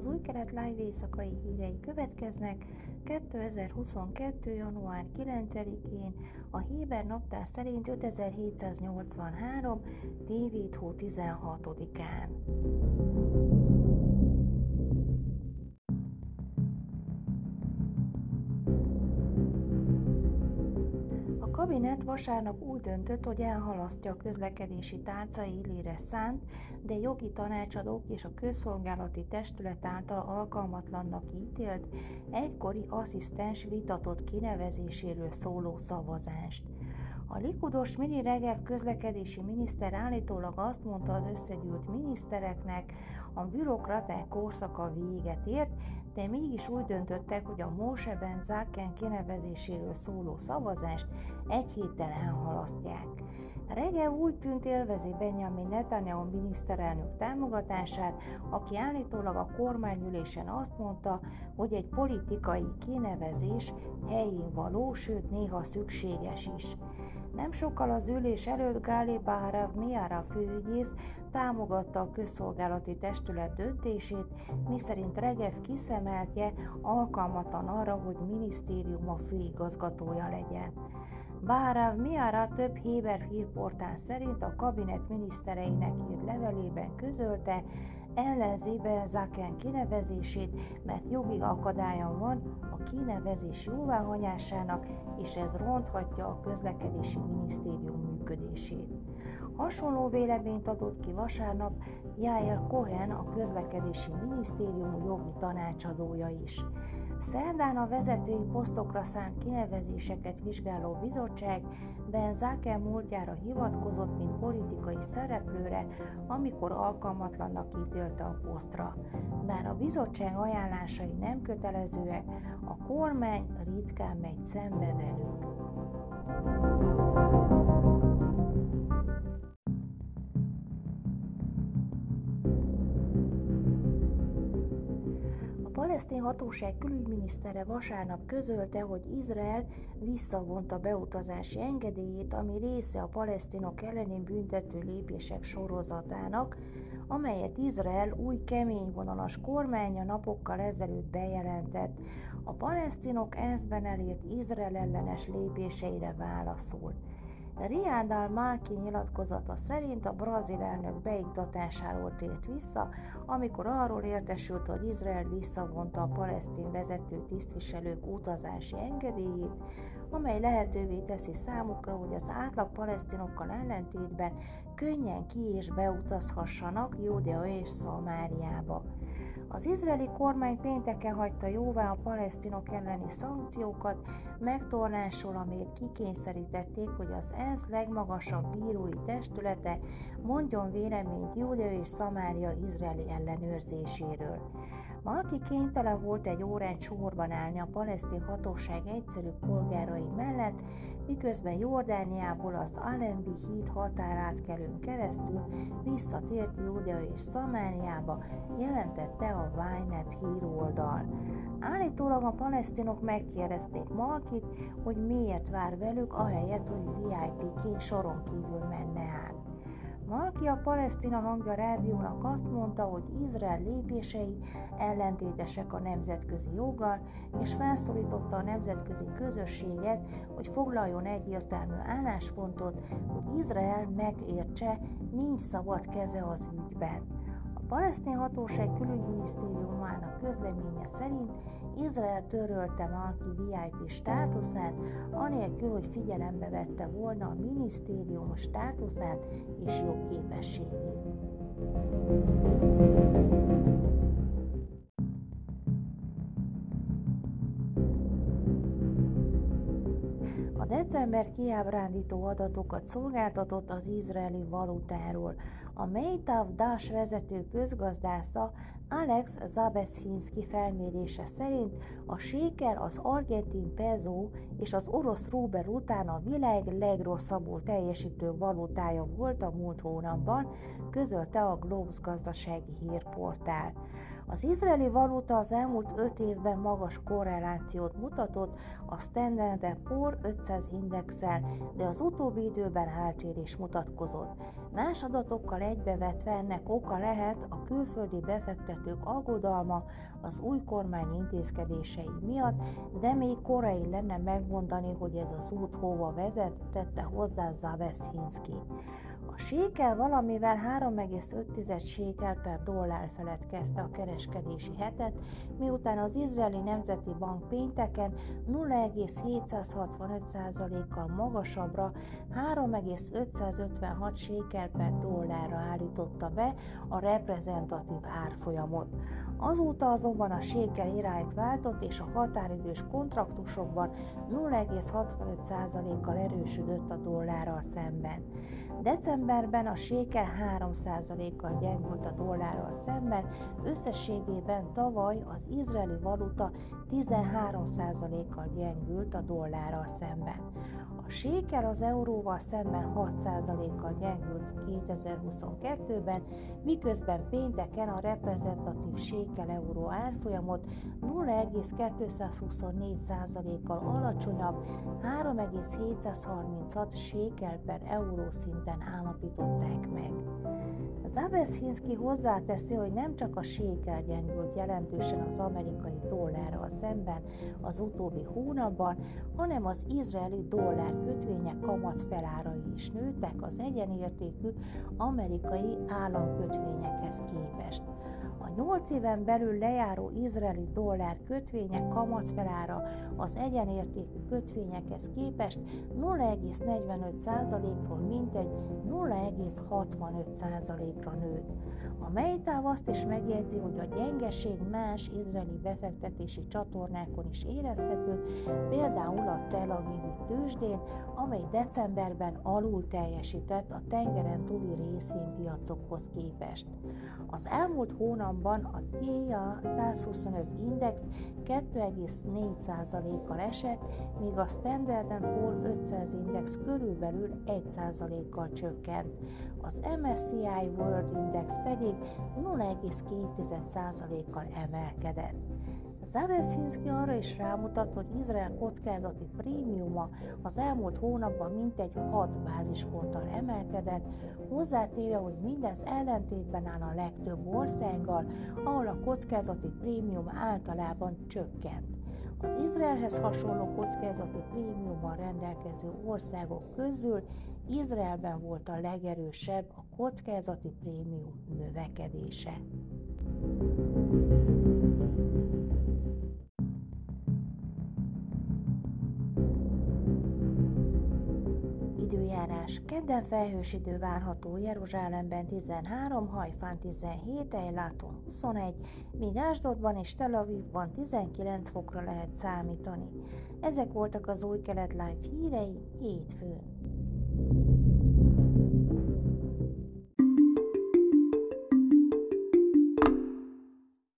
az új kelet live éjszakai hírei következnek 2022. január 9-én, a Héber naptár szerint 5783. Tévét hó 16-án. Kabinet vasárnap úgy döntött, hogy elhalasztja a közlekedési tárca élére szánt, de jogi tanácsadók és a közszolgálati testület által alkalmatlannak ítélt egykori asszisztens vitatott kinevezéséről szóló szavazást. A likudos Mini Regev közlekedési miniszter állítólag azt mondta az összegyűlt minisztereknek, a bürokraták korszaka véget ért, de mégis úgy döntöttek, hogy a Moseben Zaken kinevezéséről szóló szavazást egy héttel elhalasztják. Regev úgy tűnt élvezi Benjamin Netanyahu miniszterelnök támogatását, aki állítólag a kormányülésen azt mondta, hogy egy politikai kinevezés helyén való, sőt néha szükséges is. Nem sokkal az ülés előtt Gáli Bárav Miara főügyész támogatta a közszolgálati testület döntését, miszerint Regev kiszemeltje alkalmatlan arra, hogy minisztérium a főigazgatója legyen. Báráv Miara több Héber hírportál szerint a kabinet minisztereinek írt levelében közölte, ellenzi be Zaken kinevezését, mert jogi akadálya van kinevezés jóváhagyásának, és ez ronthatja a közlekedési minisztérium működését. Hasonló véleményt adott ki vasárnap Jair Cohen, a közlekedési minisztérium jogi tanácsadója is. Szerdán a vezetői posztokra szánt kinevezéseket vizsgáló bizottság Ben Zaken múltjára hivatkozott, mint politikai szereplőre, amikor alkalmatlannak ítélte a posztra. Bár a bizottság ajánlásai nem kötelezőek, a kormány ritkán megy szembe velük. Palesztin hatóság külügyminisztere vasárnap közölte, hogy Izrael visszavonta beutazási engedélyét, ami része a palesztinok elleni büntető lépések sorozatának, amelyet Izrael új keményvonalas kormánya napokkal ezelőtt bejelentett. A palesztinok ezben elért Izrael ellenes lépéseire válaszolt. Riad al-Malki nyilatkozata szerint a brazil elnök beiktatásáról tért vissza, amikor arról értesült, hogy Izrael visszavonta a palesztin vezető tisztviselők utazási engedélyét, amely lehetővé teszi számukra, hogy az átlag palesztinokkal ellentétben könnyen ki és beutazhassanak Judea és Szamáriába. Az izraeli kormány pénteken hagyta jóvá a palesztinok elleni szankciókat, megtornásul, amért kikényszerítették, hogy az ENSZ legmagasabb bírói testülete mondjon véleményt Júlia és Szamária izraeli ellenőrzéséről. Malki kénytelen volt egy órán sorban állni a palesztin hatóság egyszerű polgárai mellett, miközben Jordániából az Alembi híd határátkelőn keresztül visszatért Júdea és Szamáriába, jelentette a Wynet híroldal. Állítólag a palesztinok megkérdezték Malkit, hogy miért vár velük, ahelyett, hogy VIP-ként soron kívül menne át. Malki a Palesztina hangja rádiónak azt mondta, hogy Izrael lépései ellentétesek a nemzetközi joggal, és felszólította a nemzetközi közösséget, hogy foglaljon egyértelmű álláspontot, hogy Izrael megértse, nincs szabad keze az ügyben. Palesztin hatóság külügyminisztériumának közleménye szerint Izrael törölte Malki VIP státuszát, anélkül, hogy figyelembe vette volna a minisztérium státuszát és jogképességét. A december kiábrándító adatokat szolgáltatott az izraeli valutáról. A Meitav Dash vezető közgazdásza Alex Zabeszinski felmérése szerint a sékel az argentin peso és az orosz rubel után a világ legrosszabbul teljesítő valutája volt a múlt hónapban, közölte a Globes gazdasági hírportál. Az izraeli valuta az elmúlt 5 évben magas korrelációt mutatott a Standard Poor 500 indexel, de az utóbbi időben eltérés mutatkozott. Más adatokkal egybevetve ennek oka lehet a külföldi befektetők aggodalma az új kormány intézkedései miatt, de még korai lenne megmondani, hogy ez az út hova vezet, tette hozzá Hinski. Sékel valamivel 3,5 sékel per dollár felett kezdte a kereskedési hetet, miután az izraeli nemzeti bank pénteken 0,765%-kal magasabbra 3,556 sékel per dollárra állította be a reprezentatív árfolyamot. Azóta azonban a sékel irányt váltott, és a határidős kontraktusokban 0,65%-kal erősödött a dollárral szemben. Decemberben a sékel 3%-kal gyengült a dollárral szemben, összességében tavaly az izraeli valuta 13%-kal gyengült a dollárral szemben. A sékel az euróval szemben 6%-kal gyengült 2022-ben, miközben pénteken a reprezentatív sékel euró árfolyamot 0,224%-kal alacsonyabb 3,736 sékel per euró szinten állapították meg. Zabeszinski hozzáteszi, hogy nem csak a sékel gyengült jelentősen az amerikai dollárral szemben az utóbbi hónapban, hanem az izraeli dollár kötvények kamat felárai is nőttek az egyenértékű amerikai államkötvényekhez képest. A 8 éven belül lejáró izraeli dollár kötvények kamatfelára az egyenértékű kötvényekhez képest 0,45%-ról mintegy 0,65%-ra nőtt. A Mejtáv azt is megjegyzi, hogy a gyengeség más izraeli befektetési csatornákon is érezhető, például a Tel Avivi tőzsdén, amely decemberben alul teljesített a tengeren túli részvénypiacokhoz képest. Az elmúlt hónapban a TIA 125 index 2,4%-kal esett, míg a Standard Poor 500 index körülbelül 1%-kal csökkent. Az MSCI World Index pedig 0,2%-kal emelkedett. Zabeszinski arra is rámutat, hogy Izrael kockázati prémiuma az elmúlt hónapban mintegy 6 bázisponttal emelkedett, hozzátéve, hogy mindez ellentétben áll a legtöbb országgal, ahol a kockázati prémium általában csökkent. Az Izraelhez hasonló kockázati prémiummal rendelkező országok közül Izraelben volt a legerősebb a kockázati prémium növekedése. Kedden felhős idő várható Jeruzsálemben 13, Hajfán 17, Ejláton 21, míg Ásdodban és Tel Avivban 19 fokra lehet számítani. Ezek voltak az új kelet live hírei hétfőn.